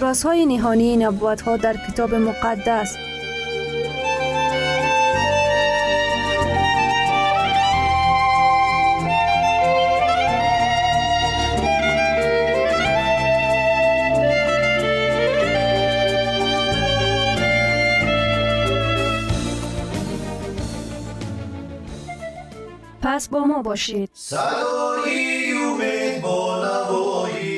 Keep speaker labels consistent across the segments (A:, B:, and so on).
A: رازهای نهانی نبوت ها در کتاب مقدس. پس با ما باشید.
B: صدای امید با نوای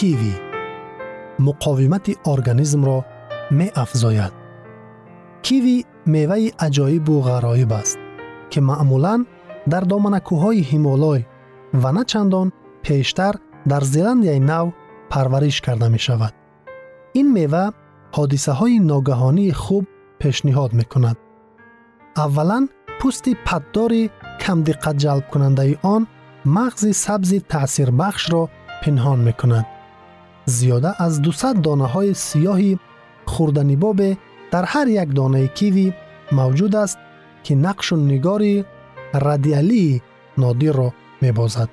C: کیوی مقاومت ارگانیسم را می افزاید. کیوی میوه عجایب و غرایب است که معمولا در دامنکوهای هیمالای و نه چندان پیشتر در زلندیای نو پرورش کرده می شود. این میوه حادثه های ناگهانی خوب پیشنهاد می کند. اولا پوست پددار کم زیاده از 200 دانه های سیاهی خوردنی باب در هر یک دانه کیوی موجود است که نقش و نگاری ردیالی نادر را می بازد.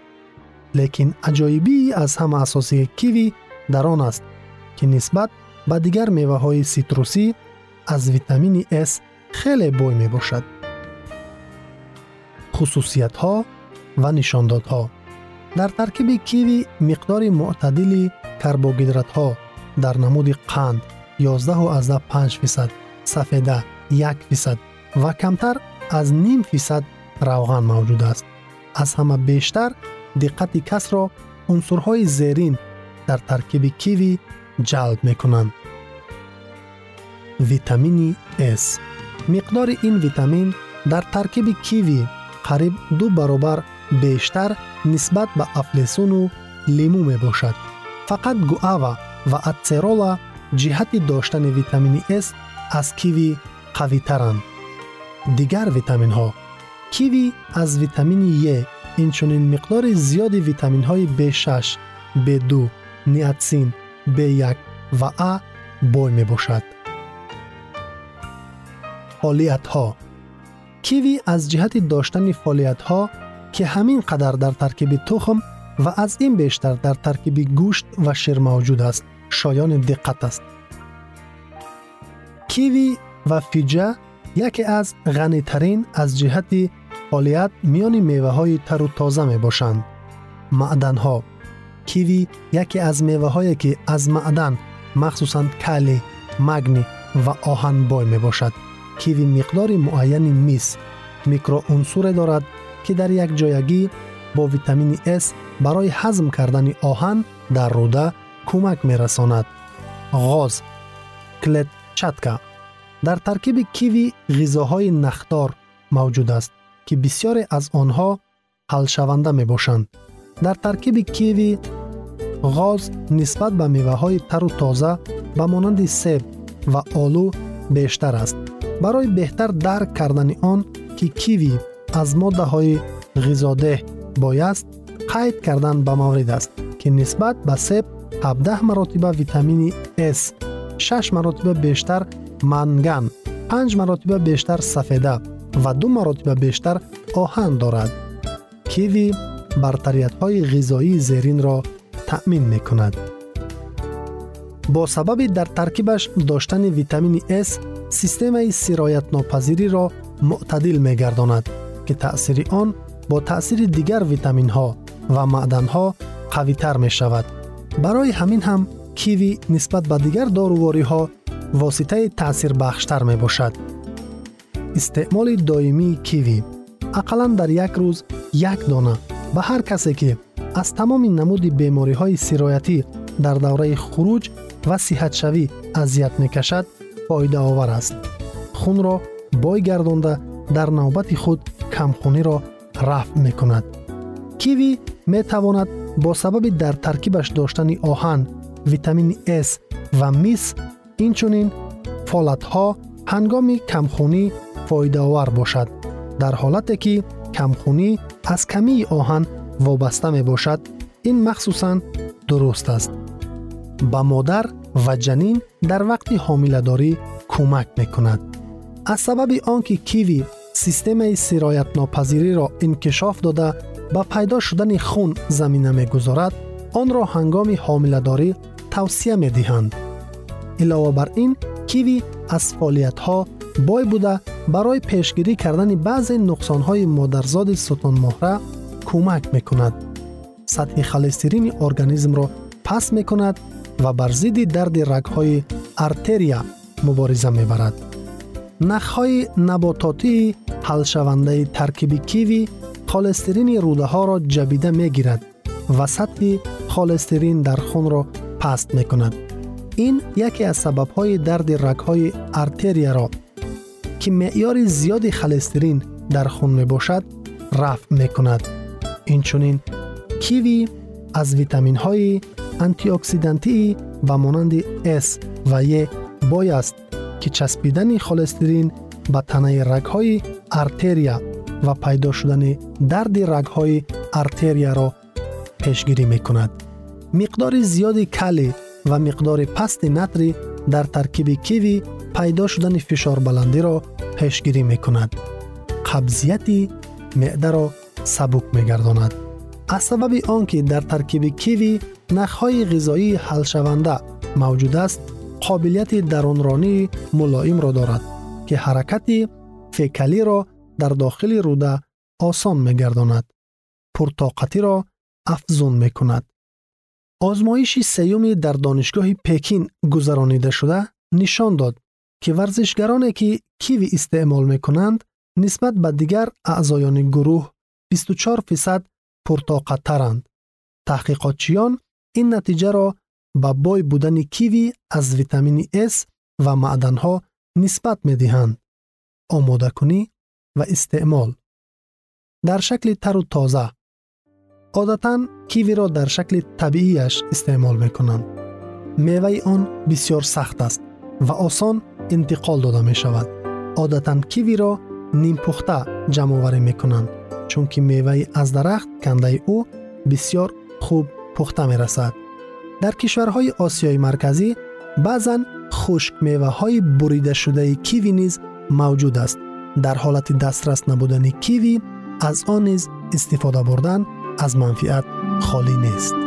C: لیکن عجایبی از همه اساسی کیوی در آن است که نسبت به دیگر میوه های سیتروسی از ویتامین S خیلی بوی می باشد. خصوصیت ها و نشانداد ها در ترکیب کیوی مقدار معتدلی карбогидратҳо дар намуди қанд 11,5 фисад сафеда 1 фисад ва камтар аз ним фисад равған мавҷуд аст. аз ҳама бештар диққати касро унсурҳои зерин дар таркиби киви ҷалб мекунанд. витамини с миқдори ин витамин дар таркиби киви қариб ду баробар бештар нисбат ба афлесуну лимӯ мебошад фақат гуава ва атсерола ҷиҳати доштани витамини с аз киви қавитаранд. Дигар витаминҳо. Киви аз витамини е инчунин миқдори зиёди витаминҳои б6 б2 ниатсин б1 ва а бой мебошад. Фолиятҳо. Киви аз ҷиҳати доштани фолиятҳо ки ҳамин қадар дар таркиби тухм و از این بیشتر در ترکیب گوشت و شیر موجود است. شایان دقت است. کیوی و فیجه یکی از غنیترین از جهت فعالیت میان میوه های تر و تازه می باشند معدن ها کیوی یکی از میوه هایی که از معدن مخصوصا کلی مگنی و آهن بای می باشد کیوی مقدار معین میس میکرو عنصر دارد که در یک جایگی бо витамини с барои ҳазм кардани оҳан дар руда кӯмак мерасонад. Ғоз клетчатка. Дар таркиби киви ғизоҳои нахдор мавҷуд аст ки бисёре аз онҳо ҳалшаванда мебошанд. Дар таркиби киви ғоз нисбат ба меваҳои тару тоза ба монанди себ ва олу бештар аст. Барои беҳтар дарк кардани он ки киви аз моддаҳои ғизодеҳ бояст қайд кардан ба маврид аст ки нисбат ба себ 17 маротиба витамини с 6 маротиба бештар манган 5 маротиба бештар сафеда ва ду маротиба бештар оҳан дорад киви бартариятҳои ғизоии зеринро таъмин мекунад бо сабаби дар таркибаш доштани витамини с системаи сироятнопазириро мӯътадил мегардонад ки таъсири он бо таъсири дигар витаминҳо ва маъданҳо қавитар мешавад. Барои ҳамин ҳам киви нисбат ба дигар дорувориҳо воситаи таъсирбахштар мебошад. Истеъмоли доимии киви. Ақаллан дар як рӯз як дона ба ҳар касе ки аз тамоми намуди бемориҳои сироятӣ дар давраи хуруҷ ва сиҳатшавӣ азият мекашад фоидаовар аст. Хунро бой гардонда дар навбати худ камхуниро رفع می‌کند. کیوی می‌تواند با سبب در ترکیبش داشتن آهن ویتامین S و میس اینچنین فالتها هنگامی کمخونی فایده آور باشد. در حالتی که کمخونی از کمی آهن وابسته می باشد این مخصوصا درست است. با مادر و جنین در وقت حاملداری کمک می‌کند. از سبب آنکه کیوی системаи сироятнопазириро инкишоф дода ба пайдо шудани хун замина мегузорад онро ҳангоми ҳомиладорӣ тавсия медиҳанд илова бар ин киви аз фоолиятҳо бой буда барои пешгирӣ кардани баъзе нуқсонҳои модарзоди сутунмоҳра кӯмак мекунад сатҳи холестерини организмро паст мекунад ва бар зидди дарди рагҳои артерия мубориза мебарад нахҳои набототии ҳалшавандаи таркиби киви холестерини рудаҳоро ҷабида мегирад ва сатҳи холестерин дар хунро паст мекунад ин яке аз сабабҳои дарди рагҳои артерияро ки меъёри зиёди холестерин дар хун мебошад рафъ мекунад инчунин киви аз витаминҳои антиоксидантии ба монанди с ва е бой аст ки часпидани холестерин ба танаи рагҳои артерия ва пайдо шудани дарди рагҳои артерияро пешгирӣ мекунад миқдори зиёди кали ва миқдори пасти натри дар таркиби киви пайдо шудани фишорбаландиро пешгирӣ мекунад қабзияти меъдаро сабук мегардонад аз сабаби он ки дар таркиби киви нахҳои ғизоии ҳалшаванда мавҷуд аст қобилияти дарунронии мулоимро дорад ки ҳаракати фекалиро дар дохили руда осон мегардонад пуртоқатиро афзун мекунад озмоиши сеюми дар донишгоҳи пекин гузаронида шуда нишон дод ки варзишгароне ки киви истеъмол мекунанд нисбат ба дигар аъзоёни гурӯҳ 24 фисад пуртоқаттаранд таҳқиқотчиён ин натиҷаро ба бой будани киви аз витамини с ва маъданҳо нисбат медиҳанд омодакунӣ ва истеъмол. Дар шакли тару тоза одатан кивиро дар шакли табииаш истеъмол мекунанд. Меваи он бисёр сахт аст ва осон интиқол дода мешавад. Одатан кивиро нимпухта ҷамъоварӣ мекунанд чунки меваи аз дарахт кандаи ӯ бисёр хуб пухта мерасад. در کشورهای آسیای مرکزی بعضا خشک میوه های بریده شده کیوی نیز موجود است. در حالت دسترس نبودن کیوی از آن نیز استفاده بردن از منفیت خالی نیست.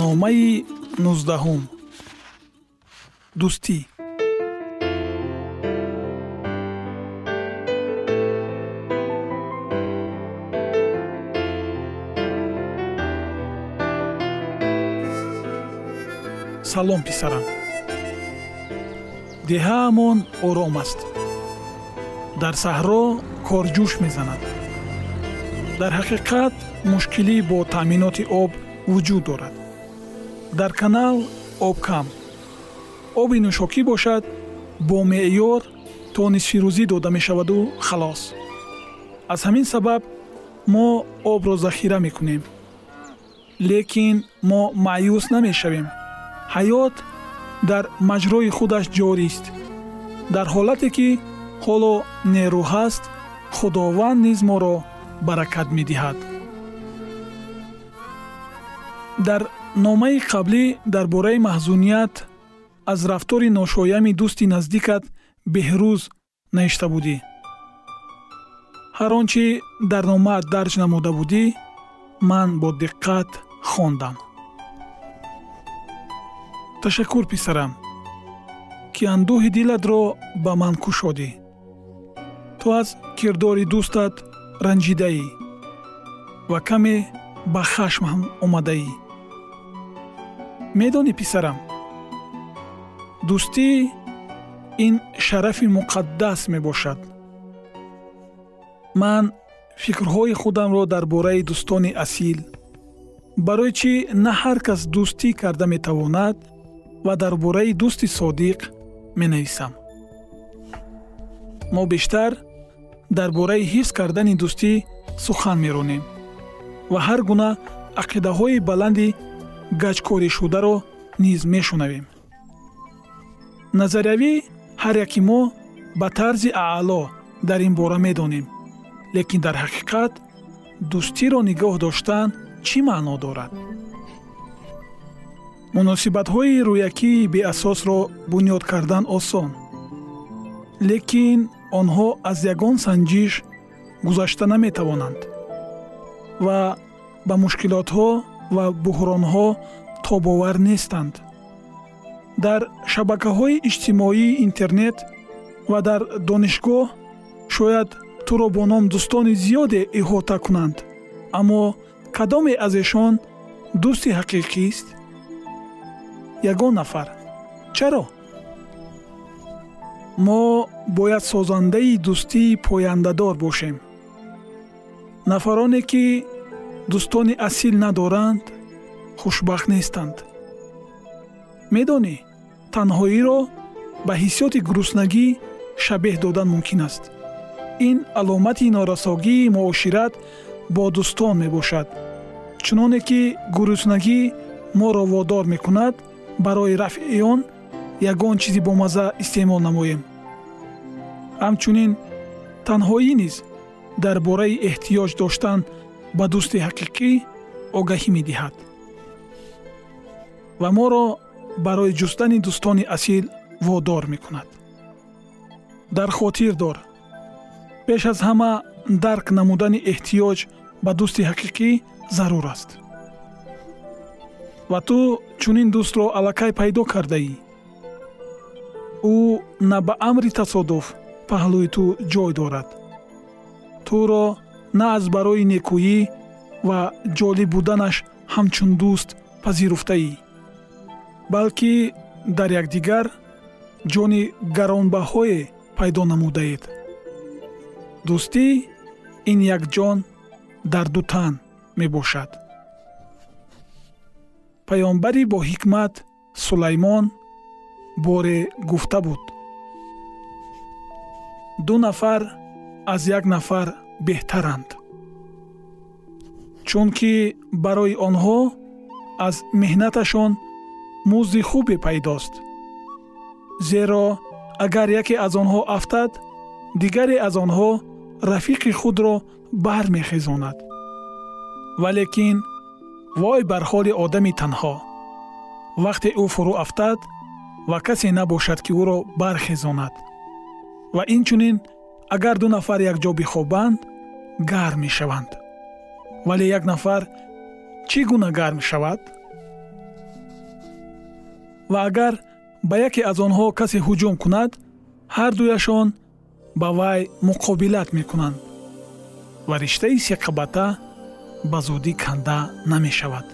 D: номаи нуздаҳум дӯстӣ. Салом писарам. Деҳаамон ором аст. Дар саҳро корҷӯш мезанад. Дар ҳақиқат мушкилӣ бо таъминоти об вуҷуд дорад дар канал об кам оби нӯшокӣ бошад бо меъёр то нисфирӯзӣ дода мешаваду халос. Аз ҳамин сабаб мо обро захира мекунем. Лекин мо маъюс намешавем. Ҳаёт дар маҷрои худаш ҷорист. Дар ҳолате ки ҳоло нерӯ ҳаст худованд низ моро баракат медиҳад. Дар номаи қаблӣ дар бораи маҳзуният аз рафтори ношоями дӯсти наздикат беҳрӯз навишта будӣ. ҳар он чи дар номаат дарҷ намуда будӣ ман бо диққат хондам. Ташаккур писарам ки андӯҳи дилатро ба ман кушодӣ ту аз кирдори дӯстат ранҷидаӣ ва каме ба хашмам омадаӣ медонӣ писарам. Дӯстӣ ин шарафи муқаддас мебошад. Ман фикрҳои худамро дар бораи дӯстони асил барои чӣ на ҳар кас дӯстӣ карда метавонад ва дар бораи дӯсти содиқ менависам. Мо бештар дар бораи ҳифз кардани дӯстӣ сухан меронем ва ҳар гуна ақидаҳои баланди гаҷкоришударо низ мешунавем. Назариявӣ ҳар яки мо ба тарзи аъло дар ин бора медонем лекин дар ҳақиқат дӯстиро нигоҳ доштан чӣ маъно дорад? Муносибатҳои рӯякии беасосро бунёд кардан осон лекин онҳо аз ягон санҷиш гузашта наметавонанд ва ба мушкилотҳо ва буҳронҳо тобовар нестанд. Дар шабакаҳои иҷтимоии интернет ва дар донишгоҳ шояд туро бо ном дӯстони зиёде иҳота кунанд. Аммо кадоме аз эшон дӯсти ҳақиқист ягон нафар. Чаро? Мо бояд созандаи дӯстии пояндадор бошем. Нафароне ки дӯстони асил надоранд хушбахт нестанд. Медонӣ танҳоиро ба ҳиссиёти гуруснагӣ шабеҳ додан мумкин аст. Ин аломати норасогии муошират бо дӯстон мебошад чуноне ки гуруснагӣ моро водор мекунад барои рафъи он ягон чизи бомазза истеъмол намоем. Ҳамчунин танҳоӣ низ дар бораи эҳтиёҷ доштан ба дӯсти ҳақиқӣ огаҳӣ медиҳад. Ва моро барои ҷустани дӯстони асил водор мекунад. Дар хотир дор. Пеш аз ҳама дарк намудани эҳтиёҷ ба дӯсти ҳақиқӣ зарур аст. Ва ту чунин дӯстро аллакай пайдо кардаӣ? Ӯ на ба амри тасодуф паҳлӯи ту ҷой дорад. Туро на аз барои некӯӣ ва ҷолиб буданаш ҳамчун дӯст пазируфтаӣ. Балки дар якдигар ҷони гаронбаҳое пайдо намудаед. Дӯстӣ ин як ҷон дар ду тан мебошад. Паёмбари боҳикмат сулаймон боре гуфта буд. Ду нафар аз як нафар беҳтаранд. Чунки барои онҳо аз меҳнаташон музди хубе пайдост. Зеро агар яке аз онҳо афтад дигаре аз онҳо рафиқи худро бармехезонад. Валекин вой бар ҳоли одами танҳо. Вақте ӯ фурӯ афтад ва касе набошад ки ӯро бархезонад. Ва инчунин агар ду нафар якҷо бихобанд гарм мешаванд. Вале як нафар чӣ гуна гарм шавад? Ва агар ба яке аз онҳо касе ҳуҷум кунад ҳардуяшон ба вай муқобилат мекунанд ва риштаи сиқабата ба зудӣ канда намешавад.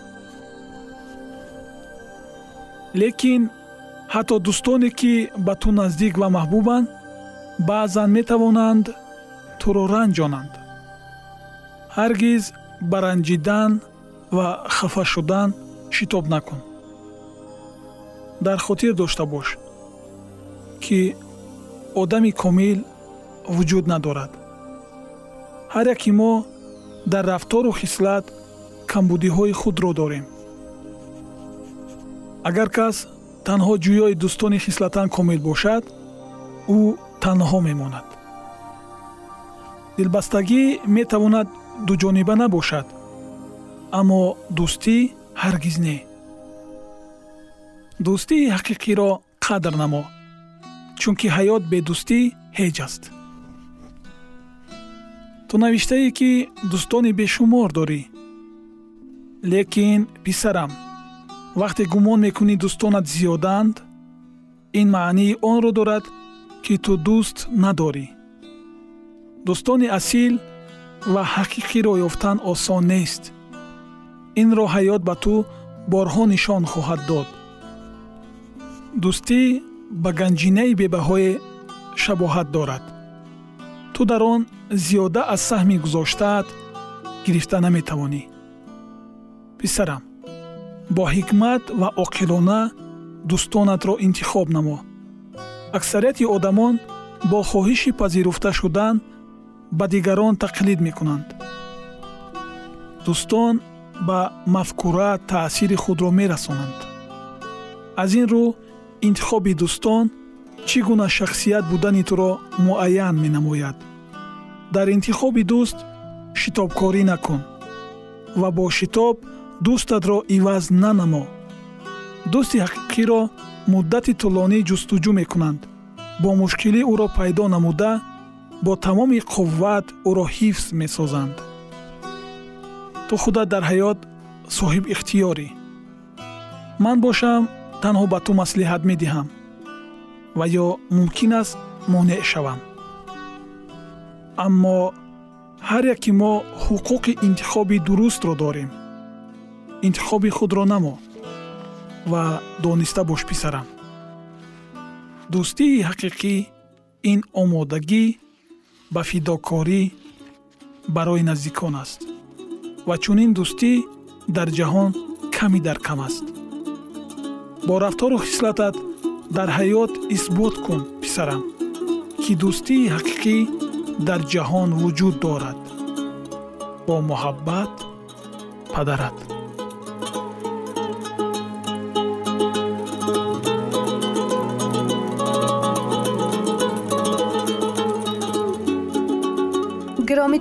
D: Лекин ҳатто дӯстоне ки ба ту наздик ва маҳбубанд баъзан метавонанд туро ранҷонанд. Ҳаргиз ба ранҷидан ва хафа шудан шитоб накун. Дар хотир дошта бош ки одами комил вуҷуд надорад. Ҳар яки мо дар рафтору хислат камбудиҳои худро дорем. Агар кас танҳо ҷӯёи дӯстони хислатан комил бошад ӯ танҳо мемонад. Дилбастагӣ метавонад дуҷониба набошад аммо дӯстӣ ҳаргиз не. Дӯстии ҳақиқиро қадр намо чунки ҳаёт бедӯстӣ ҳеҷ аст. Ту навиштае ки дӯстони бешумор дорӣ. Лекин писарам вақте гумон мекунӣ дӯстонат зиёданд ин маънии онро дорад ки ту дӯст надорӣ. Дӯстони асил ва ҳақиқиро ёфтан осон нест. Инро ҳаёт ба ту борҳо нишон хоҳад дод. Дӯстӣ ба ганҷинаи бебаҳое шабоҳат дорад. Ту дар он зиёда аз саҳми гузоштаат гирифта наметавонӣ. Писарам бо ҳикмат ва оқилона дӯстонатро интихоб намо аксарияти одамон бо хоҳиши пазируфта шудан ба дигарон тақлид мекунанд. Дӯстон ба мафкура таъсири худро мерасонанд. Аз ин рӯ интихоби дӯстон чӣ гуна шахсият будани туро муайян менамояд. Дар интихоби дӯст шитобкорӣ накун ва бо шитоб дӯстатро иваз нанамо. Дӯсти ҳақиқиро муддати тӯлонӣ ҷустуҷӯ мекунанд. Бо мушкилӣ ӯро пайдо намуда бо тамоми қувват ӯро ҳифз месозанд. Ту худат дар ҳаёт соҳибихтиёрӣ ман бошам танҳо ба ту маслиҳат медиҳам ва ё мумкин аст монеъ шавам. Аммо ҳар яки мо ҳуқуқи интихоби дурустро дорем. Интихоби худро намо ва дониста бош писарам. Дӯстии ҳақиқӣ ин омодагӣ ба фидокорӣ барои наздикон аст ва чунин дӯстӣ дар ҷаҳон ками дар кам аст. Бо рафтору хислатат дар ҳаёт исбот кун писарам ки дӯстии ҳақиқӣ дар ҷаҳон вуҷуд дорад. Бо муҳаббат падарат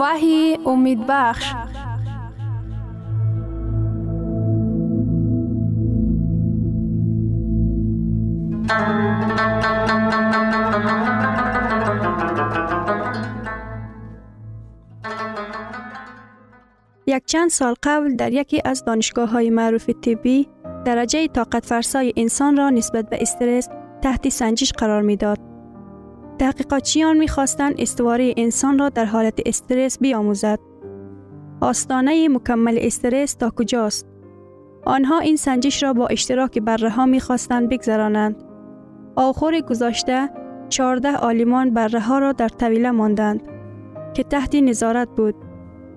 A: وحی امید بخش یک چند سال قبل در یکی از دانشگاه های معروف طبی درجه طاقت فرسای انسان را نسبت به استرس تحت سنجش قرار می داد. تحقیقاتچیان می خواستند استواره انسان را در حالت استرس بیاموزد. آستانه مکمل استرس تا کجاست؟ آنها این سنجش را با اشتراک بره ها می خواستند بگذرانند. آخور گذاشته 14 آلیمان بره ها را در طویله ماندند که تحت نظارت بود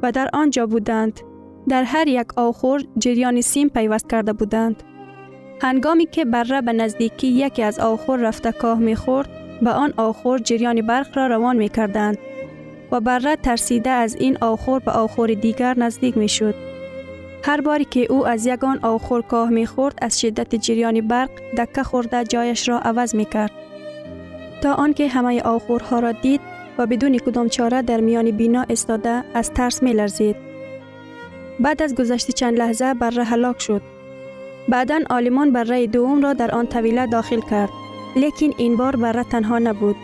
A: و در آنجا بودند. در هر یک آخور جریان سیم پیوست کرده بودند. هنگامی که بره به نزدیکی یکی از آخور رفته کاه می خورد، به آن آخور جریان برق را روان می کردند و بره ترسیده از این آخور به آخور دیگر نزدیک می شد. هر باری که او از یگان آخور کاه می خورد از شدت جریان برق دکه خورده جایش را عوض می کرد. تا آنکه همه آخورها را دید و بدون کدام چاره در میان بینا استاده از ترس می لرزید. بعد از گذشت چند لحظه بره هلاک شد. بعدا آلمان بره دوم را در آن طویله داخل کرد. لیکن این بار بره تنها نبود.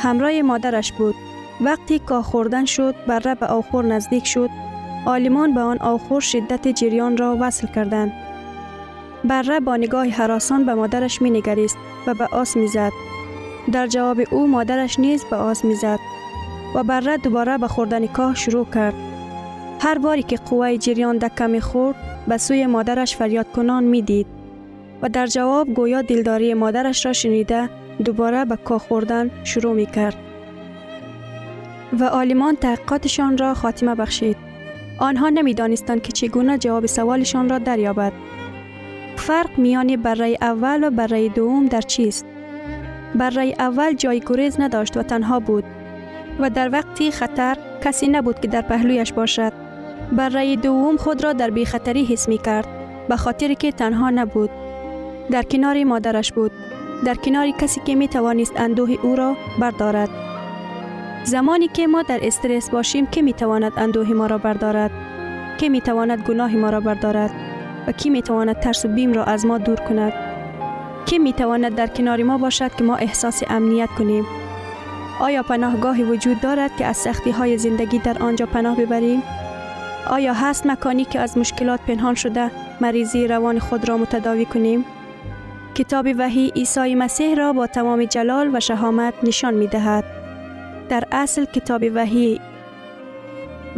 A: همراه مادرش بود. وقتی کاه خوردن شد بره به آخور نزدیک شد. آلمان به آن آخور شدت جریان را وصل کردند. بره با نگاه حراسان به مادرش می نگریست و به آس می زد. در جواب او مادرش نیز به آس می زد و بره دوباره به خوردن کاه شروع کرد. هر باری که قوه جریان دکه می خورد به سوی مادرش فریاد کنان می دید و در جواب گویا دلداری مادرش را شنیده دوباره به کاه خوردن شروع می کرد. و آلیمان تحقیقاتشان را خاتمه بخشید. آنها نمی دانستند که چگونه جواب سوالشان را دریابد. فرق میان برای اول و برای دوم در چیست؟ برای اول جای گریز نداشت و تنها بود و در وقتی خطر کسی نبود که در پهلویش باشد. برای دوم خود را در بی خطری حس می کرد به خاطر که تنها نبود. در کنار مادرش بود. در کنار کسی که می توانست اندوه او را بردارد. زمانی که ما در استرس باشیم که می تواند اندوه ما را بردارد؟ که می تواند گناه ما را بردارد؟ و کی می تواند ترس و بیم را از ما دور کند؟ کی می تواند در کنار ما باشد که ما احساس امنیت کنیم؟ آیا پناهگاهی وجود دارد که از سختی های زندگی در آنجا پناه ببریم؟ آیا هست مکانی که از مشکلات پنهان شده مریضی روان خود را متداوی کنیم؟ کتاب وحی عیسی مسیح را با تمام جلال و شهامت نشان می دهد. در اصل کتاب وحی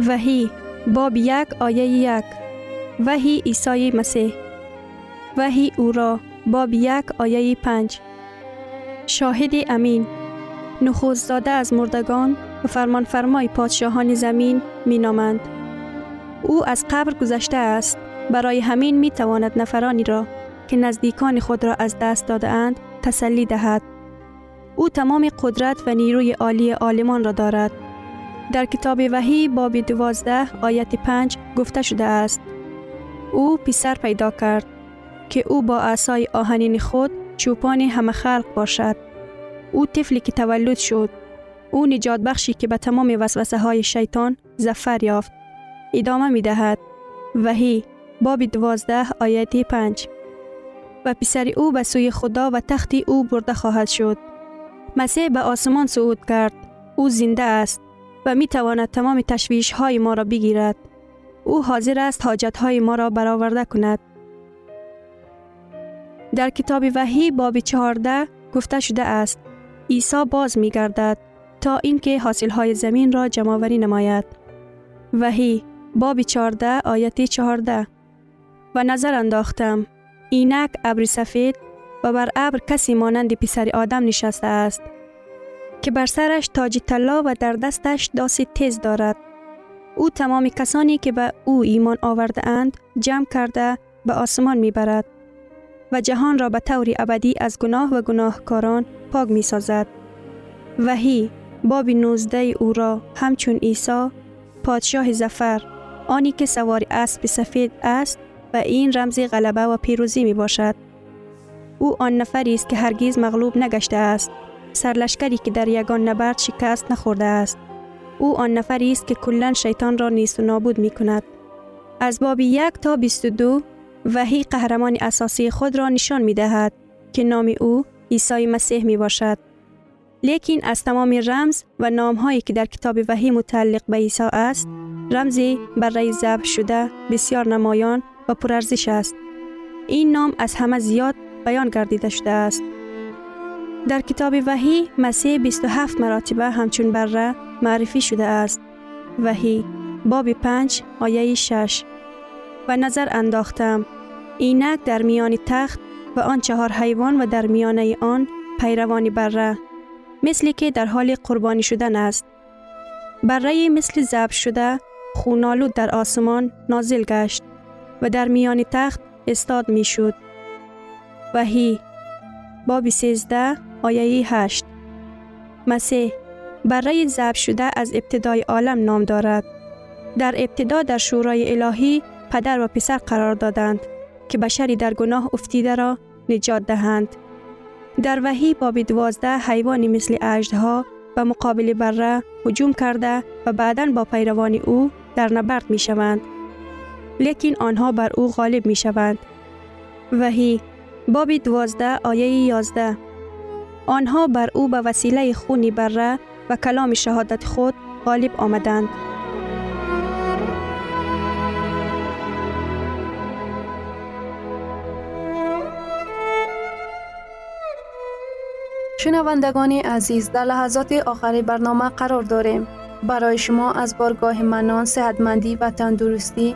A: وحی باب یک آیه یک وحی عیسی مسیح وحی او را باب یک آیه پنج شاهد امین نخوز داده از مردگان و فرمان فرمای پادشاهان زمین می نامند. او از قبر گذشته است برای همین می تواند نفرانی را که نزدیکان خود را از دست داده اند تسلی دهد. او تمام قدرت و نیروی عالی آلمان را دارد. در کتاب وحی باب دوازده آیت پنج گفته شده است او پسر پیدا کرد که او با عصای آهنین خود چوپان همه خلق باشد. او طفلی که تولد شد. او نجات بخشی که به تمام وسوسه های شیطان زفر یافت. ادامه می دهد وحی باب دوازده آیت پنج. و پسر او به سوی خدا و تختی او برده خواهد شد مسیح به آسمان صعود کرد او زنده است و می تواند تمام تشویش های ما را بگیرد. او حاضر است حاجت های ما را برآورده کند. در کتاب وحی باب چهارده گفته شده است عیسی باز می گردد تا اینکه حاصل های زمین را جمعوری نماید. وحی باب چهارده آیت چهارده و نظر انداختم اینک ابر سفید و بر ابر کسی مانند پسر آدم نشسته است که بر سرش تاج طلا و در دستش داسی تیز دارد. او تمام کسانی که به او ایمان آورده اند جمع کرده به آسمان می برد و جهان را به طوری ابدی از گناه و گناهکاران پاک می سازد. وحی باب نوزده او را همچون عیسی پادشاه زفر آنی که سوار اسب سفید است و این رمز غلبه و پیروزی می باشد. او آن نفری است که هرگیز مغلوب نگشته است. سرلشکری که در یگان نبرد شکست نخورده است. او آن نفری است که کلا شیطان را نیست و نابود می کند از باب یک تا 22 وحی قهرمان اساسی خود را نشان می دهد که نام او عیسی مسیح می باشد لیکن از تمام رمز و نام هایی که در کتاب وحی متعلق به عیسی است رمزی برای ذبح شده بسیار نمایان و پرارزش است. این نام از همه زیاد بیان گردیده شده است. در کتاب وحی مسیح 27 مراتبه همچون بره معرفی شده است. وحی باب 5 آیه 6 و نظر انداختم. اینک در میان تخت و آن چهار حیوان و در میانه آن پیروانی بره مثلی که در حال قربانی شدن است. بره مثل زب شده خونالود در آسمان نازل گشت. و در میان تخت استاد می شد. وحی باب 13 آیه 8 مسیح برای ضبط شده از ابتدای عالم نام دارد. در ابتدا در شورای الهی پدر و پسر قرار دادند که بشری در گناه افتیده را نجات دهند. در وحی باب دوازده حیوانی مثل اجدها و مقابل بره هجوم کرده و بعدا با پیروان او در نبرد می شوند. لیکن آنها بر او غالب می شوند. وحی باب دوازده آیه یازده آنها بر او به وسیله خونی بره و کلام شهادت خود غالب آمدند.
E: شنوندگان عزیز در لحظات آخری برنامه قرار داریم. برای شما از بارگاه منان، صحتمندی و تندرستی،